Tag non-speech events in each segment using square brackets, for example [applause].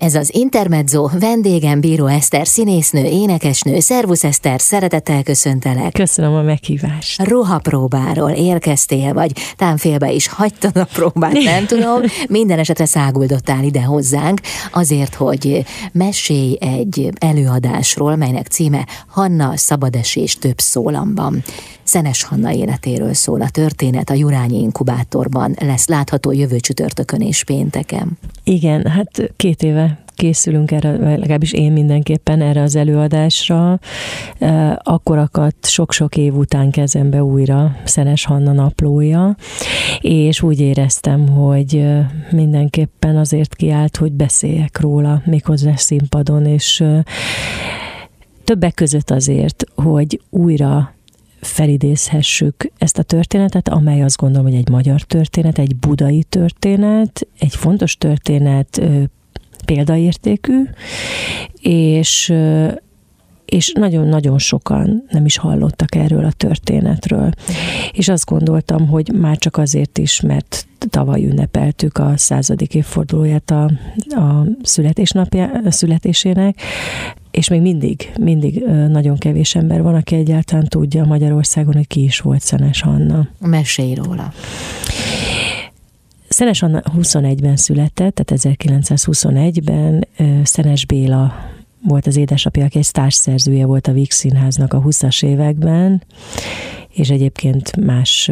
Ez az Intermezzo, vendégem Bíró Eszter, színésznő, énekesnő. Szervusz Eszter, szeretettel köszöntelek. Köszönöm a meghívást. Roha próbáról érkeztél, vagy támfélbe is hagytad a próbát, [laughs] nem tudom. Minden esetre száguldottál ide hozzánk, azért, hogy mesélj egy előadásról, melynek címe Hanna szabadesés több szólamban. Szenes Hanna életéről szól a történet, a Jurányi Inkubátorban lesz látható jövő csütörtökön és pénteken. Igen, hát két éve készülünk erre, legalábbis én mindenképpen erre az előadásra. Akkor akadt sok-sok év után kezembe újra Szenes Hanna naplója, és úgy éreztem, hogy mindenképpen azért kiállt, hogy beszéljek róla, méghozzá színpadon, és többek között azért, hogy újra felidézhessük ezt a történetet, amely azt gondolom, hogy egy magyar történet, egy budai történet, egy fontos történet, példaértékű, és és nagyon-nagyon sokan nem is hallottak erről a történetről. És azt gondoltam, hogy már csak azért is, mert tavaly ünnepeltük a századik évfordulóját a, a születésnapja, a születésének, és még mindig, mindig nagyon kevés ember van, aki egyáltalán tudja Magyarországon, hogy ki is volt Szenes Anna. Mesélj róla. Szenes Anna 21-ben született, tehát 1921-ben Szenes Béla volt az édesapja, aki egy társszerzője volt a Víg Színháznak a 20-as években, és egyébként más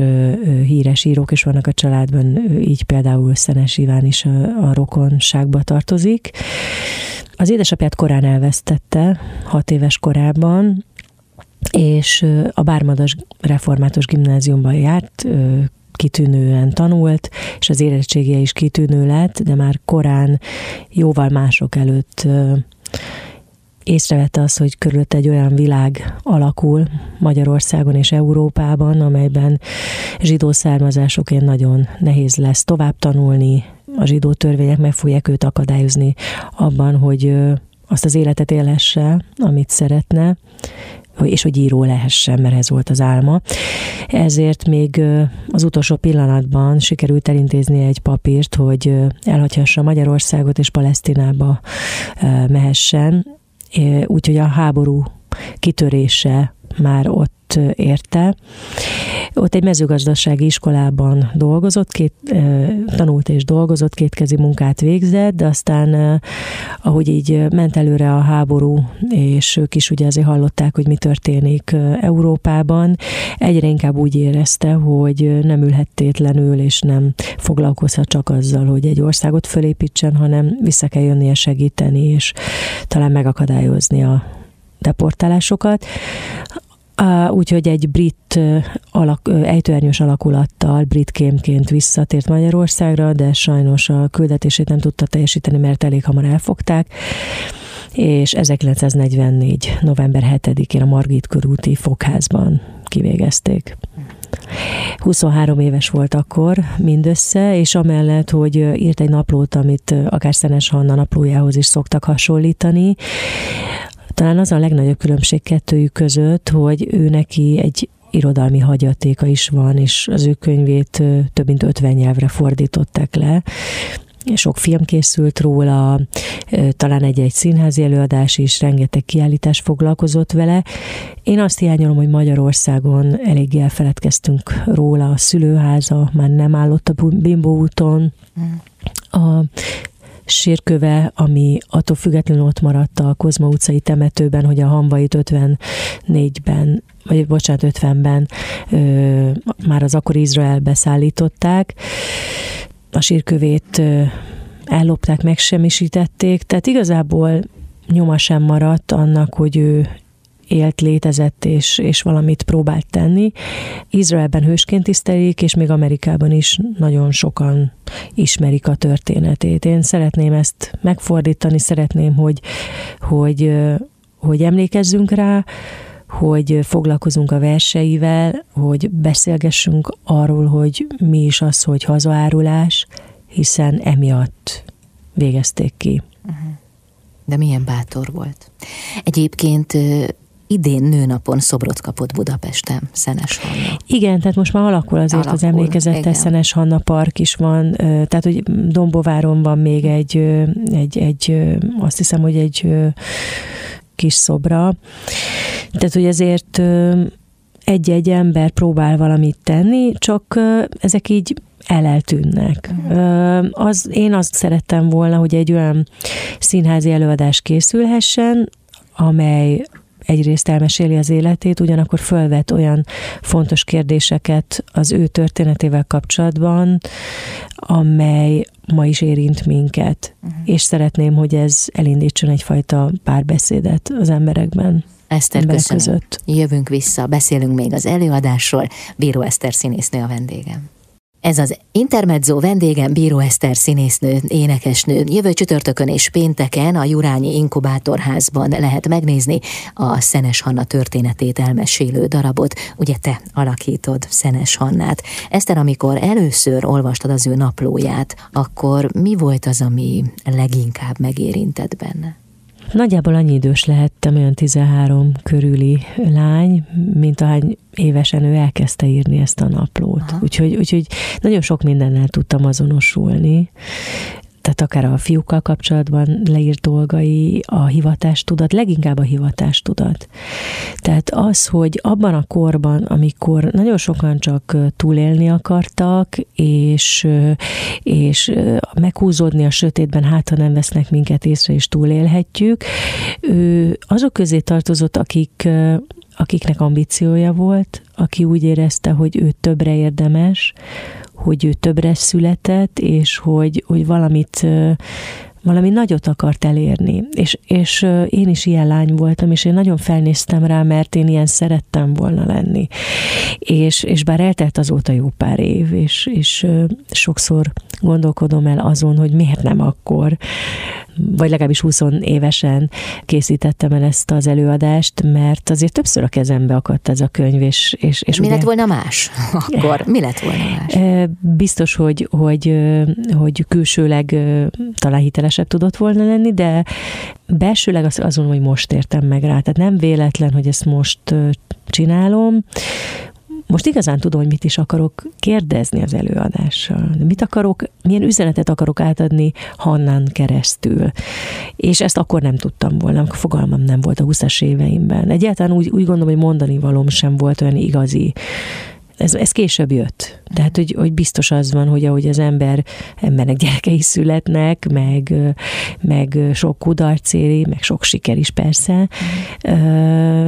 híres írók is vannak a családban, így például Szenes Iván is a, a rokonságba tartozik. Az édesapját korán elvesztette, hat éves korában, és a Bármadas Református Gimnáziumban járt, kitűnően tanult, és az érettségie is kitűnő lett, de már korán jóval mások előtt észrevette az, hogy körülött egy olyan világ alakul Magyarországon és Európában, amelyben zsidó származásoként nagyon nehéz lesz tovább tanulni, a zsidó törvények meg fogják őt akadályozni abban, hogy azt az életet élesse, amit szeretne, és hogy író lehessen, mert ez volt az álma. Ezért még az utolsó pillanatban sikerült elintézni egy papírt, hogy elhagyhassa Magyarországot és Palesztinába mehessen, úgyhogy a háború kitörése már ott érte. Ott egy mezőgazdasági iskolában dolgozott, két, tanult és dolgozott, kétkezi munkát végzett, de aztán, ahogy így ment előre a háború, és ők is ugye azért hallották, hogy mi történik Európában, egyre inkább úgy érezte, hogy nem ülhet tétlenül, és nem foglalkozhat csak azzal, hogy egy országot fölépítsen, hanem vissza kell jönnie segíteni, és talán megakadályozni a deportálásokat. Úgyhogy egy brit alak, ejtőernyős alakulattal britkémként visszatért Magyarországra, de sajnos a küldetését nem tudta teljesíteni, mert elég hamar elfogták és 1944. november 7-én a Margit körúti fogházban kivégezték. 23 éves volt akkor mindössze, és amellett, hogy írt egy naplót, amit akár Szenes Hanna naplójához is szoktak hasonlítani, talán az a legnagyobb különbség kettőjük között, hogy ő neki egy irodalmi hagyatéka is van, és az ő könyvét több mint 50 nyelvre fordították le, sok film készült róla, talán egy-egy színházi előadás is, rengeteg kiállítás foglalkozott vele. Én azt hiányolom, hogy Magyarországon eléggé elfeledkeztünk róla, a szülőháza már nem állott a Bimbo úton, a sírköve, ami attól függetlenül ott maradt a Kozma utcai temetőben, hogy a Hanvait 54-ben, vagy bocsánat, 50-ben ö, már az akkor Izraelbe szállították. A sírkövét ö, ellopták, megsemmisítették, tehát igazából nyoma sem maradt annak, hogy ő élt, létezett és, és valamit próbált tenni. Izraelben hősként tisztelik, és még Amerikában is nagyon sokan ismerik a történetét. Én szeretném ezt megfordítani, szeretném, hogy, hogy, hogy emlékezzünk rá, hogy foglalkozunk a verseivel, hogy beszélgessünk arról, hogy mi is az, hogy hazaárulás, hiszen emiatt végezték ki. De milyen bátor volt. Egyébként idén nőnapon szobrot kapott Budapesten, Szenes Hanna. Igen, tehát most már alakul azért alakul, az emlékezetes Szenes Hanna park is van, tehát hogy Dombováron van még egy, egy, egy azt hiszem, hogy egy kis szobra. Tehát, hogy ezért egy-egy ember próbál valamit tenni, csak ezek így eleltűnnek. Uh-huh. Az, én azt szerettem volna, hogy egy olyan színházi előadás készülhessen, amely egyrészt elmeséli az életét, ugyanakkor fölvet olyan fontos kérdéseket az ő történetével kapcsolatban, amely ma is érint minket, uh-huh. és szeretném, hogy ez elindítson egyfajta párbeszédet az emberekben. Eszter, köszönöm. Között. Jövünk vissza, beszélünk még az előadásról. Bíró Eszter színésznő a vendégem. Ez az Intermezzo vendégem Bíró Eszter színésznő, énekesnő. Jövő csütörtökön és pénteken a Jurányi Inkubátorházban lehet megnézni a Szenes Hanna történetét elmesélő darabot. Ugye te alakítod Szenes Hannát. Eszter, amikor először olvastad az ő naplóját, akkor mi volt az, ami leginkább megérintett benne? Nagyjából annyi idős lehettem, olyan 13 körüli lány, mint ahány évesen ő elkezdte írni ezt a naplót. Úgyhogy, úgyhogy nagyon sok mindennel tudtam azonosulni tehát akár a fiúkkal kapcsolatban leírt dolgai, a hivatástudat, leginkább a hivatástudat. Tehát az, hogy abban a korban, amikor nagyon sokan csak túlélni akartak, és, és meghúzódni a sötétben, hát ha nem vesznek minket észre, és túlélhetjük, ő azok közé tartozott, akik akiknek ambíciója volt, aki úgy érezte, hogy ő többre érdemes, hogy ő többre született, és hogy, hogy valamit valami nagyot akart elérni. És, és én is ilyen lány voltam, és én nagyon felnéztem rá, mert én ilyen szerettem volna lenni. És, és bár eltelt azóta jó pár év, és, és sokszor gondolkodom el azon, hogy miért nem akkor, vagy legalábbis 20 évesen készítettem el ezt az előadást, mert azért többször a kezembe akadt ez a könyv, és, és, és Mi ugye, lett volna más [laughs] akkor? Mi lett volna más? Biztos, hogy, hogy, hogy külsőleg talán hitelesebb tudott volna lenni, de belsőleg azon, hogy most értem meg rá. Tehát nem véletlen, hogy ezt most csinálom, most igazán tudom, hogy mit is akarok kérdezni az előadással. Mit akarok, milyen üzenetet akarok átadni Hannán keresztül. És ezt akkor nem tudtam volna, fogalmam nem volt a 20-as éveimben. Egyáltalán úgy, úgy gondolom, hogy mondani valóm sem volt olyan igazi ez, ez később jött. Tehát, hogy, hogy biztos az van, hogy ahogy az ember, embernek gyerekei születnek, meg, meg sok kudarcéri, meg sok siker is persze,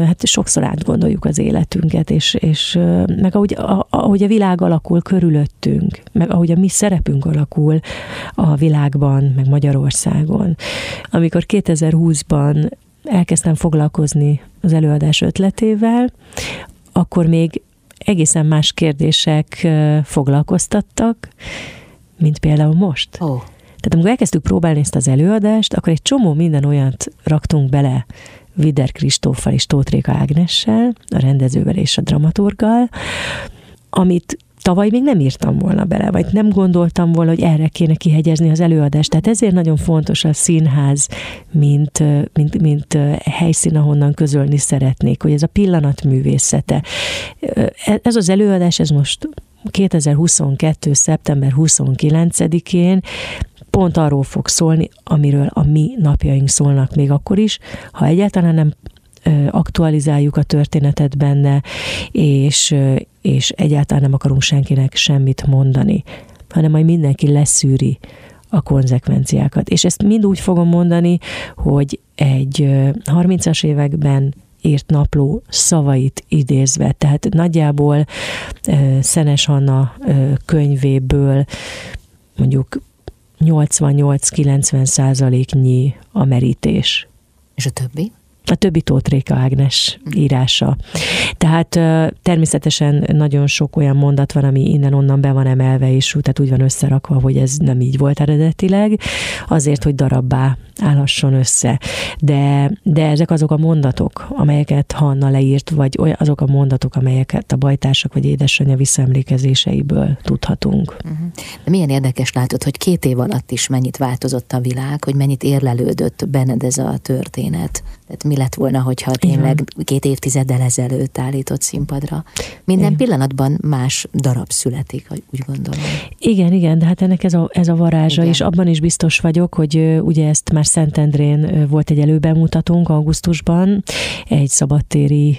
hát sokszor átgondoljuk az életünket, és, és meg ahogy, ahogy a világ alakul körülöttünk, meg ahogy a mi szerepünk alakul a világban, meg Magyarországon. Amikor 2020-ban elkezdtem foglalkozni az előadás ötletével, akkor még egészen más kérdések foglalkoztattak, mint például most. Oh. Tehát amikor elkezdtük próbálni ezt az előadást, akkor egy csomó minden olyat raktunk bele Vider Kristóffal és Tótréka Ágnessel, a rendezővel és a dramaturgal, amit tavaly még nem írtam volna bele, vagy nem gondoltam volna, hogy erre kéne kihegyezni az előadást. Tehát ezért nagyon fontos a színház, mint, mint, mint helyszín, ahonnan közölni szeretnék, hogy ez a pillanat művészete. E, ez az előadás, ez most 2022. szeptember 29-én pont arról fog szólni, amiről a mi napjaink szólnak még akkor is, ha egyáltalán nem aktualizáljuk a történetet benne, és, és egyáltalán nem akarunk senkinek semmit mondani, hanem majd mindenki leszűri a konzekvenciákat. És ezt mind úgy fogom mondani, hogy egy 30-as években írt napló szavait idézve. Tehát nagyjából Szenes Anna könyvéből mondjuk 88-90 százaléknyi a merítés. És a többi? A többi Tóth Réka Ágnes írása. Tehát természetesen nagyon sok olyan mondat van, ami innen-onnan be van emelve, és tehát úgy van összerakva, hogy ez nem így volt eredetileg, azért, hogy darabbá állhasson össze. De, de ezek azok a mondatok, amelyeket Hanna leírt, vagy azok a mondatok, amelyeket a bajtársak vagy édesanyja visszaemlékezéseiből tudhatunk. Uh-huh. De milyen érdekes látod, hogy két év alatt is mennyit változott a világ, hogy mennyit érlelődött benned ez a történet. Tehát mi lett volna, hogyha tényleg két évtizeddel ezelőtt állított színpadra? Minden igen. pillanatban más darab születik, úgy gondolom. Igen, igen, de hát ennek ez a, ez a varázsa, igen. és abban is biztos vagyok, hogy ugye ezt már Szentendrén volt egy előbemutatónk augusztusban, egy szabadtéri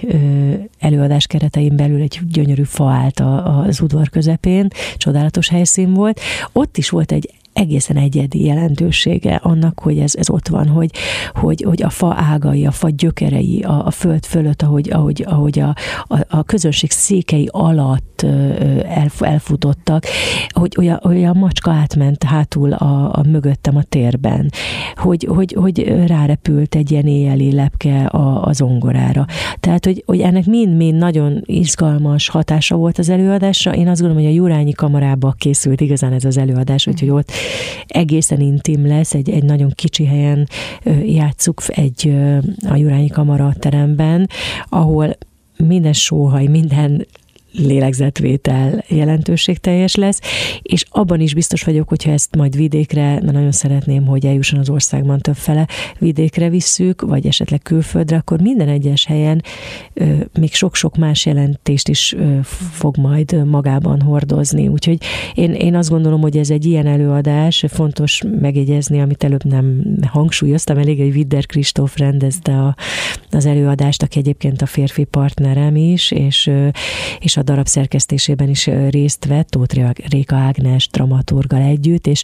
előadás keretein belül egy gyönyörű fa állt az udvar közepén, csodálatos helyszín volt. Ott is volt egy egészen egyedi jelentősége annak, hogy ez, ez ott van, hogy, hogy, hogy a fa ágai, a fa gyökerei, a, a föld fölött, ahogy, ahogy, ahogy a, a, a közönség székei alatt elf, elfutottak, hogy olyan, olyan macska átment hátul a, a mögöttem a térben, hogy, hogy, hogy rárepült egy ilyen éjjeli lepke a, a zongorára. Tehát, hogy, hogy ennek mind-mind nagyon izgalmas hatása volt az előadásra. Én azt gondolom, hogy a Jurányi kamarába készült igazán ez az előadás, úgyhogy ott egészen intim lesz, egy, egy nagyon kicsi helyen játszuk egy a Jurányi Kamara teremben, ahol minden sóhaj, minden lélegzetvétel jelentőségteljes lesz, és abban is biztos vagyok, hogyha ezt majd vidékre, mert nagyon szeretném, hogy eljusson az országban többfele, vidékre visszük, vagy esetleg külföldre, akkor minden egyes helyen még sok-sok más jelentést is fog majd magában hordozni. Úgyhogy én, én azt gondolom, hogy ez egy ilyen előadás, fontos megjegyezni, amit előbb nem hangsúlyoztam, elég egy Vidder Kristóf rendezte a, az előadást, aki egyébként a férfi partnerem is, és, és a a darab szerkesztésében is részt vett, Tóth Réka Ágnes dramaturgal együtt, és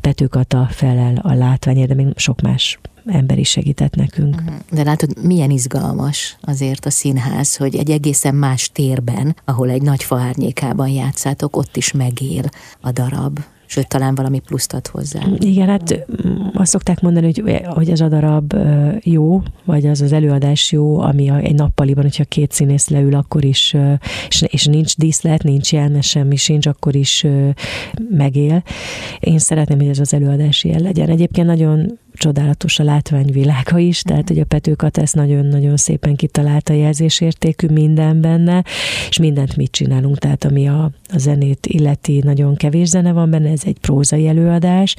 Petőkata felel a látványért, de még sok más ember is segített nekünk. Mhm. De látod, milyen izgalmas azért a színház, hogy egy egészen más térben, ahol egy nagy faárnyékában játszátok, ott is megél a darab sőt, talán valami pluszt ad hozzá. Igen, hát azt szokták mondani, hogy, hogy ez a darab jó, vagy az az előadás jó, ami egy nappaliban, hogyha két színész leül, akkor is, és, és nincs díszlet, nincs jelme, semmi sincs, akkor is megél. Én szeretném, hogy ez az előadás ilyen legyen. Egyébként nagyon csodálatos a látványvilága is, tehát hogy a Petőkat ezt nagyon-nagyon szépen kitalálta jelzésértékű minden benne, és mindent mit csinálunk, tehát ami a, a zenét illeti, nagyon kevés zene van benne, ez egy prózai előadás,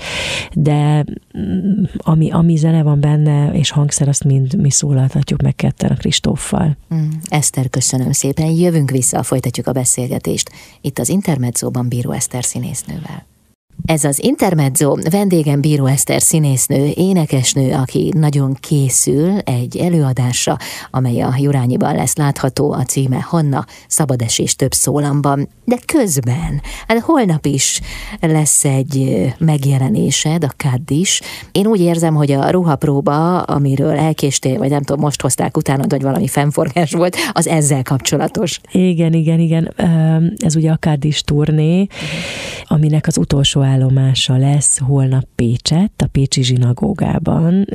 de mm, ami, ami zene van benne, és hangszer, azt mind mi szólaltatjuk meg ketten a Kristóffal. Mm. Eszter, köszönöm szépen, jövünk vissza, folytatjuk a beszélgetést itt az Intermedzóban Bíró Eszter színésznővel. Ez az Intermezzo, vendégem Bíró Eszter színésznő, énekesnő, aki nagyon készül egy előadásra, amely a Jurányiban lesz látható, a címe Hanna, szabadesés több szólamban, de közben, hát holnap is lesz egy megjelenésed, a KAD is. Én úgy érzem, hogy a ruhapróba, amiről elkéstél, vagy nem tudom, most hozták utána, vagy valami fennforgás volt, az ezzel kapcsolatos. Igen, igen, igen. Ez ugye a KAD is turné, aminek az utolsó állomása lesz holnap Pécset, a Pécsi zsinagógában,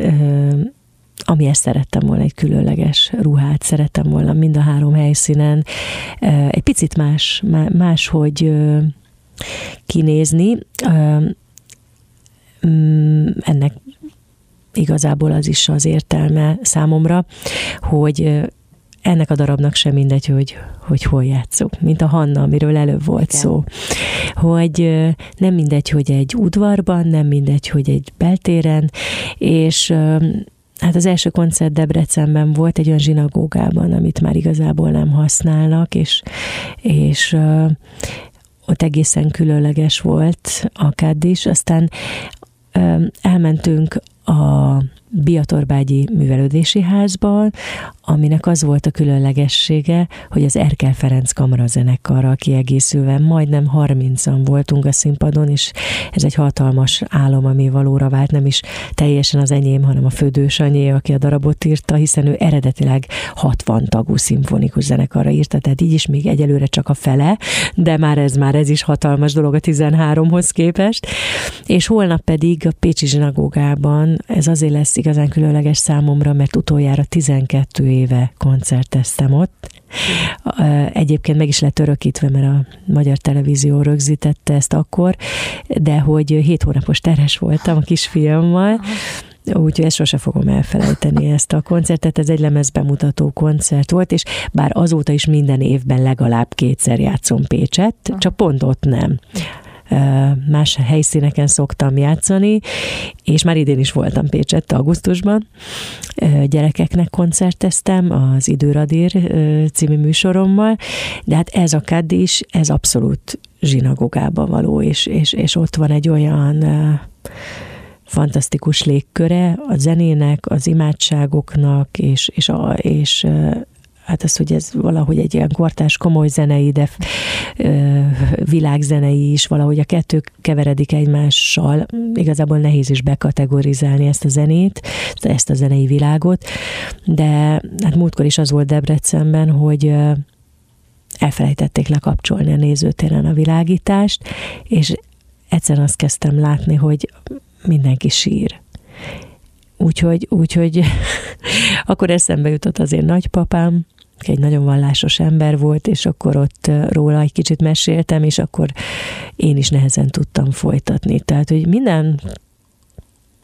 amiért szerettem volna egy különleges ruhát, szerettem volna mind a három helyszínen egy picit más, más hogy kinézni. Mm, ennek igazából az is az értelme számomra, hogy ennek a darabnak sem mindegy, hogy, hogy hol játszunk, mint a Hanna, amiről előbb volt Igen. szó. Hogy nem mindegy, hogy egy udvarban, nem mindegy, hogy egy beltéren, és Hát az első koncert Debrecenben volt egy olyan zsinagógában, amit már igazából nem használnak, és, és ott egészen különleges volt a is. Aztán elmentünk a Biatorbágyi Művelődési Házban, aminek az volt a különlegessége, hogy az Erkel Ferenc kamarazenekarral kiegészülve majdnem 30-an voltunk a színpadon, és ez egy hatalmas álom, ami valóra vált, nem is teljesen az enyém, hanem a Födős anyé, aki a darabot írta, hiszen ő eredetileg 60 tagú szimfonikus zenekarra írta, tehát így is még egyelőre csak a fele, de már ez már ez is hatalmas dolog a 13-hoz képest. És holnap pedig a Pécsi zsinagógában ez azért lesz igazán különleges számomra, mert utoljára 12 éve koncerteztem ott. Egyébként meg is lett örökítve, mert a magyar televízió rögzítette ezt akkor, de hogy hét hónapos teres voltam a kisfiammal, Úgyhogy ezt sose fogom elfelejteni ezt a koncertet. Ez egy lemezbemutató koncert volt, és bár azóta is minden évben legalább kétszer játszom Pécset, csak pont ott nem más helyszíneken szoktam játszani, és már idén is voltam Pécsett augusztusban. Gyerekeknek koncerteztem az Időradír című műsorommal, de hát ez a KAD is, ez abszolút zsinagógába való, és, és, és ott van egy olyan fantasztikus légköre a zenének, az imádságoknak, és, és, a, és hát az, hogy ez valahogy egy ilyen kortás komoly zenei, de világzenei is, valahogy a kettő keveredik egymással. Igazából nehéz is bekategorizálni ezt a zenét, ezt a zenei világot, de hát múltkor is az volt Debrecenben, hogy elfelejtették lekapcsolni a nézőtéren a világítást, és egyszerűen azt kezdtem látni, hogy mindenki sír. Úgyhogy, úgyhogy [laughs] akkor eszembe jutott az én nagypapám, egy nagyon vallásos ember volt, és akkor ott róla egy kicsit meséltem, és akkor én is nehezen tudtam folytatni. Tehát, hogy minden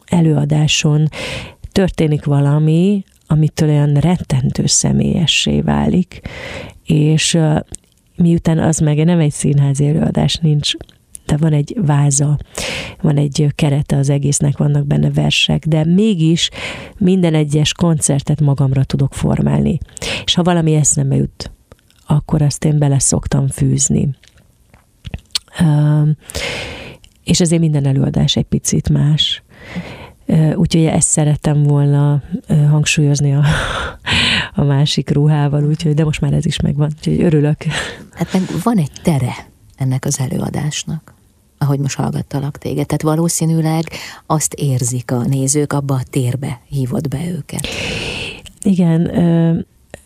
előadáson történik valami, amitől olyan rettentő személyessé válik, és miután az meg nem egy színházi előadás, nincs de van egy váza, van egy kerete az egésznek, vannak benne versek, de mégis minden egyes koncertet magamra tudok formálni. És ha valami eszembe jut, akkor azt én bele szoktam fűzni. És ezért minden előadás egy picit más. Úgyhogy ezt szerettem volna hangsúlyozni a, [laughs] a másik ruhával, úgyhogy, de most már ez is megvan, úgyhogy örülök. Hát meg van egy tere ennek az előadásnak ahogy most hallgattalak téged. Tehát valószínűleg azt érzik a nézők, abba a térbe hívod be őket. Igen,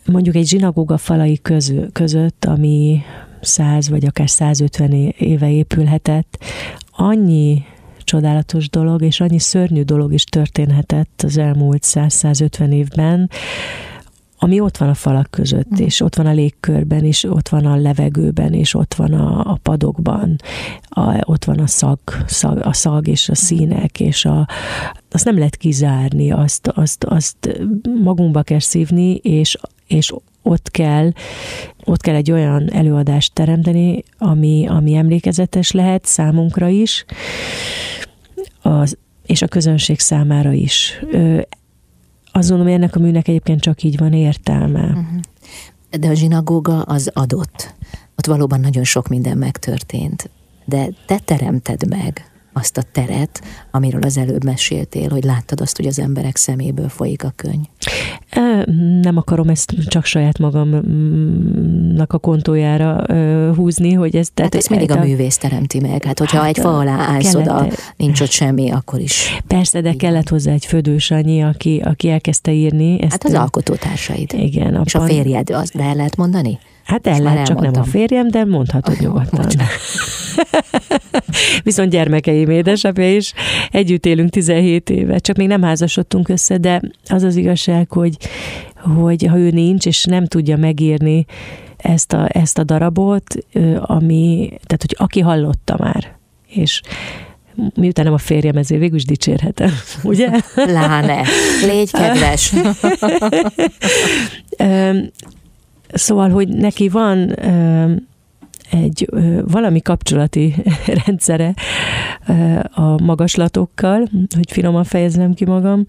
mondjuk egy zsinagóga falai közö, között, ami 100 vagy akár 150 éve épülhetett, annyi csodálatos dolog, és annyi szörnyű dolog is történhetett az elmúlt 100-150 évben, ami ott van a falak között, mm. és ott van a légkörben, és ott van a levegőben, és ott van a, a padokban, a, ott van a szag, szag, a szag és a színek, és a, azt nem lehet kizárni, azt, azt, azt magunkba kell szívni, és, és ott kell, ott kell egy olyan előadást teremteni, ami, ami emlékezetes lehet számunkra is, az, és a közönség számára is azt gondolom, hogy ennek a műnek egyébként csak így van értelme. Uh-huh. De a zsinagóga az adott. Ott valóban nagyon sok minden megtörtént. De te teremted meg azt a teret, amiről az előbb meséltél, hogy láttad azt, hogy az emberek szeméből folyik a könyv? Nem akarom ezt csak saját magamnak a kontójára húzni, hogy ez... Tehát hát ezt mindig a, a művész teremti meg. Hát hogyha hát, egy fa alá állsz kellett, oda, nincs ott semmi, akkor is. Persze, de kellett hozzá egy födős annyi, aki, aki elkezdte írni. Ezt hát az alkotótársaid. Igen. A És a férjed, azt le lehet mondani? Hát el lehet, csak nem a férjem, de mondhatod oh, nyugodtan. [laughs] Viszont gyermekeim édesapja is, együtt élünk 17 éve, csak még nem házasodtunk össze, de az az igazság, hogy, hogy ha ő nincs, és nem tudja megírni ezt a, ezt a darabot, ami, tehát hogy aki hallotta már, és miután nem a férjem, ezért végül is dicsérhetem, [laughs] ugye? Láne, légy kedves. [laughs] Szóval, hogy neki van egy valami kapcsolati [laughs] rendszere a magaslatokkal, hogy finoman fejezem ki magam,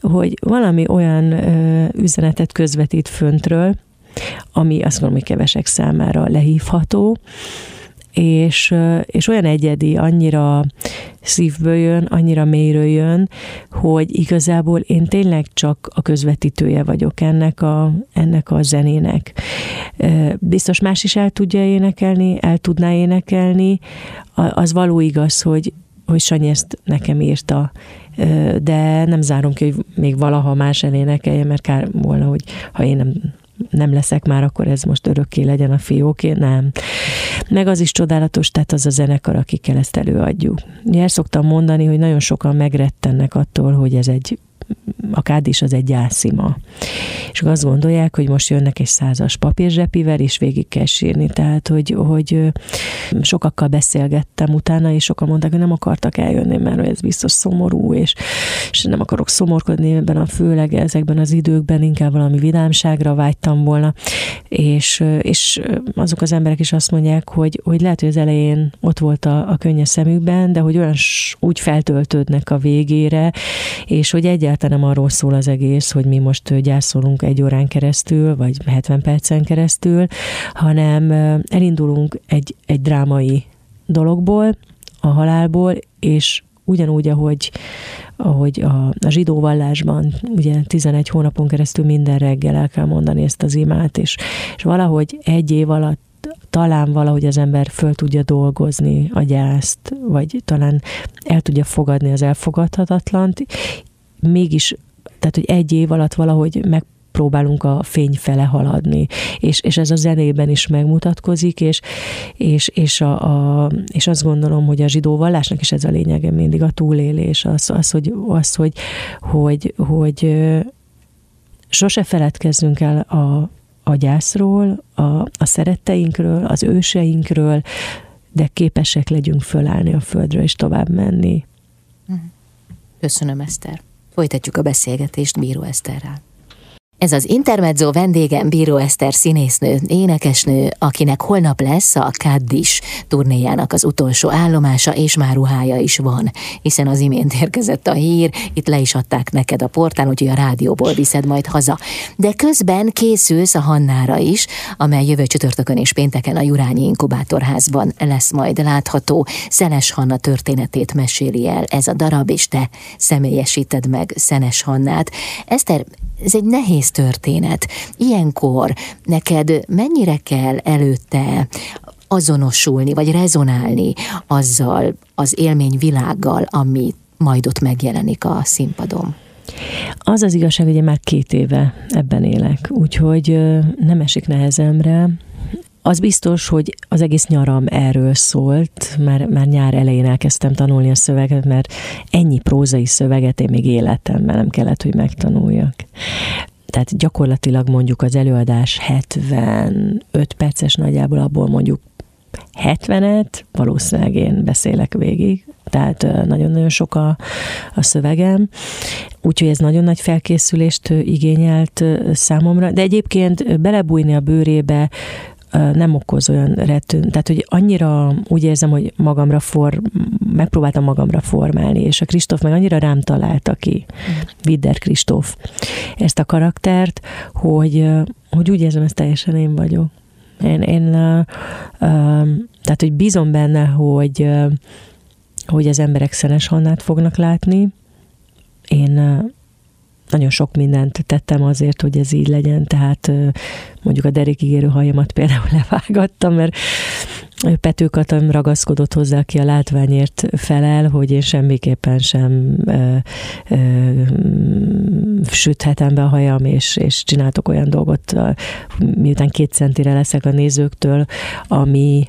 hogy valami olyan üzenetet közvetít föntről, ami azt mondom, hogy kevesek számára lehívható, és, és olyan egyedi, annyira szívből jön, annyira mélyről jön, hogy igazából én tényleg csak a közvetítője vagyok ennek a, ennek a zenének. Biztos más is el tudja énekelni, el tudná énekelni, az való igaz, hogy, hogy Sanyi ezt nekem írta, de nem zárom ki, hogy még valaha más elénekelje, mert kár volna, hogy ha én nem nem leszek már, akkor ez most örökké legyen a fióké, nem. Meg az is csodálatos, tehát az a zenekar, akikkel ezt előadjuk. El szoktam mondani, hogy nagyon sokan megrettennek attól, hogy ez egy a kád is az egy gyászima. És azt gondolják, hogy most jönnek egy százas papírzsepivel, és végig kell sírni. Tehát, hogy, hogy sokakkal beszélgettem utána, és sokan mondták, hogy nem akartak eljönni, mert ez biztos szomorú, és, és nem akarok szomorkodni ebben a főleg ezekben az időkben, inkább valami vidámságra vágytam volna. És, és azok az emberek is azt mondják, hogy, hogy lehet, hogy az elején ott volt a, a könnyes szemükben, de hogy olyan úgy feltöltődnek a végére, és hogy egyáltalán nem arról szól az egész, hogy mi most gyászolunk egy órán keresztül, vagy 70 percen keresztül, hanem elindulunk egy, egy drámai dologból, a halálból, és ugyanúgy, ahogy, ahogy a, a zsidó vallásban ugye 11 hónapon keresztül minden reggel el kell mondani ezt az imát, és, és valahogy egy év alatt talán valahogy az ember föl tudja dolgozni a gyászt, vagy talán el tudja fogadni az elfogadhatatlant, mégis, tehát hogy egy év alatt valahogy meg próbálunk a fény fele haladni, és, és ez a zenében is megmutatkozik, és, és, és, a, a, és azt gondolom, hogy a zsidó vallásnak is ez a lényege mindig, a túlélés, az, az, hogy, az hogy, hogy, hogy sose feledkezzünk el a, a gyászról, a, a szeretteinkről, az őseinkről, de képesek legyünk fölállni a földről és tovább menni. Köszönöm, Eszter. Folytatjuk a beszélgetést Bíró Eszterrel. Ez az Intermezzo vendégem Bíró Eszter színésznő, énekesnő, akinek holnap lesz a Kaddis turnéjának az utolsó állomása, és már ruhája is van, hiszen az imént érkezett a hír, itt le is adták neked a portán, úgyhogy a rádióból viszed majd haza. De közben készülsz a Hannára is, amely jövő csütörtökön és pénteken a Jurányi Inkubátorházban lesz majd látható. Szenes Hanna történetét meséli el ez a darab, és te személyesíted meg Szenes Hannát. Eszter, ez egy nehéz történet. Ilyenkor neked mennyire kell előtte azonosulni, vagy rezonálni azzal az élményvilággal, ami majd ott megjelenik a színpadon? Az az igazság, hogy én már két éve ebben élek, úgyhogy nem esik nehezemre, az biztos, hogy az egész nyaram erről szólt, már, már nyár elején elkezdtem tanulni a szöveget, mert ennyi prózai szöveget én még életemben nem kellett, hogy megtanuljak. Tehát gyakorlatilag mondjuk az előadás 75 perces nagyjából, abból mondjuk 70-et, valószínűleg én beszélek végig, tehát nagyon-nagyon sok a, a szövegem, úgyhogy ez nagyon nagy felkészülést igényelt számomra, de egyébként belebújni a bőrébe nem okoz olyan rettőn, tehát hogy annyira úgy érzem, hogy magamra for, megpróbáltam magamra formálni, és a Kristóf meg annyira rám találta ki, Vidder Kristóf, ezt a karaktert, hogy, hogy úgy érzem, ez teljesen én vagyok. Én, én tehát, hogy bízom benne, hogy, hogy az emberek Szenes Hannát fognak látni. Én nagyon sok mindent tettem azért, hogy ez így legyen, tehát mondjuk a derékigérő hajamat például [laughs] levágattam, mert Pető Katam ragaszkodott hozzá, aki a látványért felel, hogy én semmiképpen sem ö, ö, süthetem be a hajam, és, és csináltok olyan dolgot, miután két centire leszek a nézőktől, ami,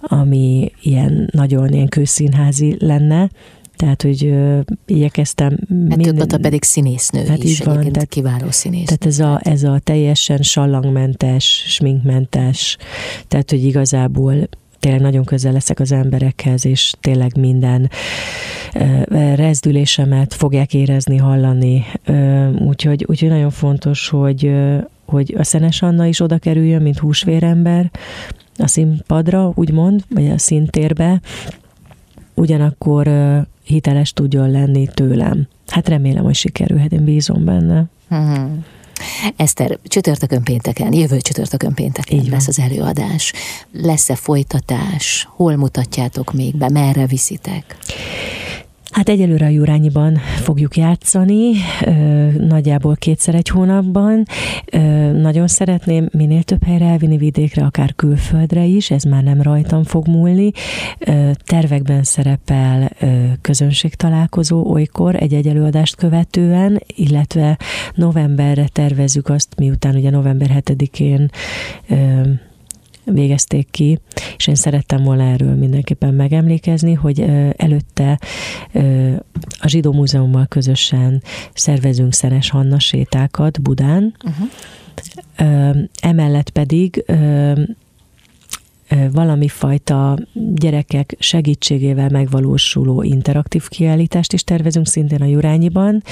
ami ilyen nagyon ilyen kőszínházi lenne, tehát, hogy ö, igyekeztem... Hát minden... pedig színésznő hát is, van, tehát, kiváló színésznő. Tehát ez a, ez a teljesen sallangmentes, sminkmentes, tehát, hogy igazából tényleg nagyon közel leszek az emberekhez, és tényleg minden rezdülésemet fogják érezni, hallani. Úgyhogy, úgyhogy nagyon fontos, hogy, hogy a Szenes Anna is oda kerüljön, mint húsvérember a színpadra, úgymond, vagy a színtérbe, ugyanakkor hiteles tudjon lenni tőlem. Hát remélem, hogy sikerülhet, én bízom benne. Uh-huh. Eszter, csütörtökön pénteken, jövő csütörtökön pénteken Így lesz az előadás. Lesz-e folytatás? Hol mutatjátok még be? Merre viszitek? Hát egyelőre a Jurányiban fogjuk játszani, nagyjából kétszer egy hónapban. Nagyon szeretném minél több helyre elvinni vidékre, akár külföldre is, ez már nem rajtam fog múlni. Tervekben szerepel közönségtalálkozó olykor egy-egy előadást követően, illetve novemberre tervezzük azt, miután ugye november 7-én végezték ki, és én szerettem volna erről mindenképpen megemlékezni, hogy előtte a Zsidó Múzeummal közösen szervezünk Szeres Hanna sétákat Budán, uh-huh. emellett pedig valami fajta gyerekek segítségével megvalósuló interaktív kiállítást is tervezünk szintén a Jurányiban,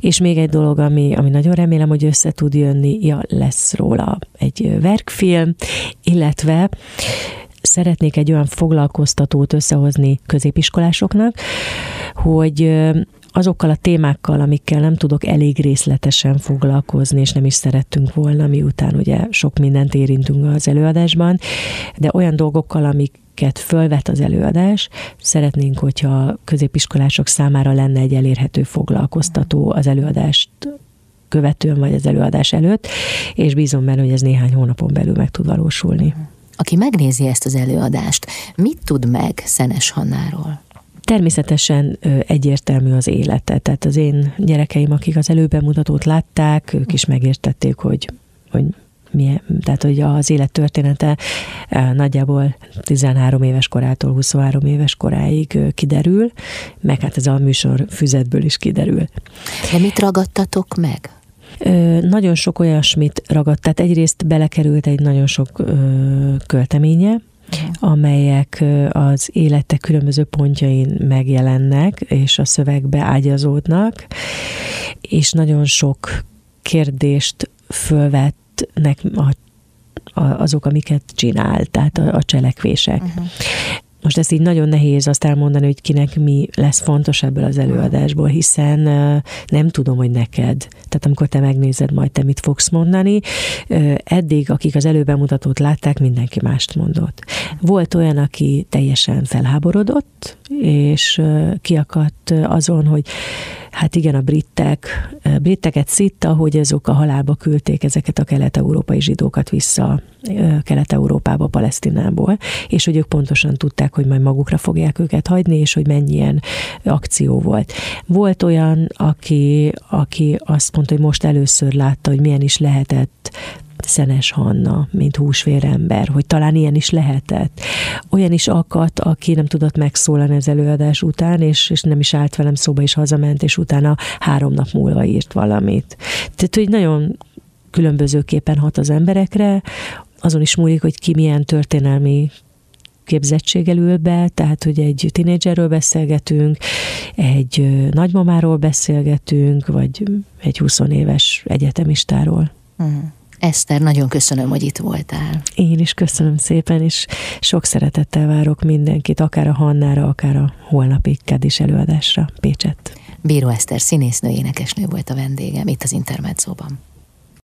és még egy dolog, ami, ami nagyon remélem, hogy össze tud jönni, ja, lesz róla egy verkfilm, illetve szeretnék egy olyan foglalkoztatót összehozni középiskolásoknak, hogy azokkal a témákkal, amikkel nem tudok elég részletesen foglalkozni, és nem is szerettünk volna, miután ugye sok mindent érintünk az előadásban, de olyan dolgokkal, amik fölvet az előadás. Szeretnénk, hogyha középiskolások számára lenne egy elérhető foglalkoztató az előadást követően, vagy az előadás előtt, és bízom benne, hogy ez néhány hónapon belül meg tud valósulni. Aki megnézi ezt az előadást, mit tud meg Szenes Hannáról? Természetesen egyértelmű az élete. Tehát az én gyerekeim, akik az előbemutatót látták, ők is megértették, hogy, hogy milyen, tehát hogy az élet története nagyjából 13 éves korától 23 éves koráig kiderül, meg hát ez a műsor füzetből is kiderül. De mit ragadtatok meg? Nagyon sok olyasmit ragadt, tehát egyrészt belekerült egy nagyon sok költeménye, amelyek az élete különböző pontjain megjelennek, és a szövegbe ágyazódnak, és nagyon sok kérdést fölvettnek a azok, amiket csinál, tehát a, a cselekvések. Uh-huh. Most ezt így nagyon nehéz azt elmondani, hogy kinek mi lesz fontos ebből az előadásból, hiszen nem tudom, hogy neked. Tehát amikor te megnézed, majd te mit fogsz mondani. Eddig, akik az előbemutatót látták, mindenki mást mondott. Volt olyan, aki teljesen felháborodott, és kiakadt azon, hogy hát igen, a britek, briteket szitta, hogy azok a halálba küldték ezeket a kelet-európai zsidókat vissza Kelet-Európába, Palesztinából, és hogy ők pontosan tudták, hogy majd magukra fogják őket hagyni, és hogy mennyien akció volt. Volt olyan, aki, aki azt mondta, hogy most először látta, hogy milyen is lehetett Szenes Hanna, mint húsvérember, hogy talán ilyen is lehetett. Olyan is akadt, aki nem tudott megszólalni az előadás után, és, és nem is állt velem szóba, és hazament, és utána három nap múlva írt valamit. Tehát, hogy nagyon különbözőképpen hat az emberekre, azon is múlik, hogy ki milyen történelmi képzettséggel ül be, tehát hogy egy tinédzserről beszélgetünk, egy nagymamáról beszélgetünk, vagy egy 20 éves egyetemistáról. Uh-huh. Eszter, nagyon köszönöm, hogy itt voltál. Én is köszönöm szépen, és sok szeretettel várok mindenkit, akár a Hannára, akár a holnapi kedis előadásra Pécset. Bíró Eszter színésznő, énekesnő volt a vendégem itt az Intermedzóban.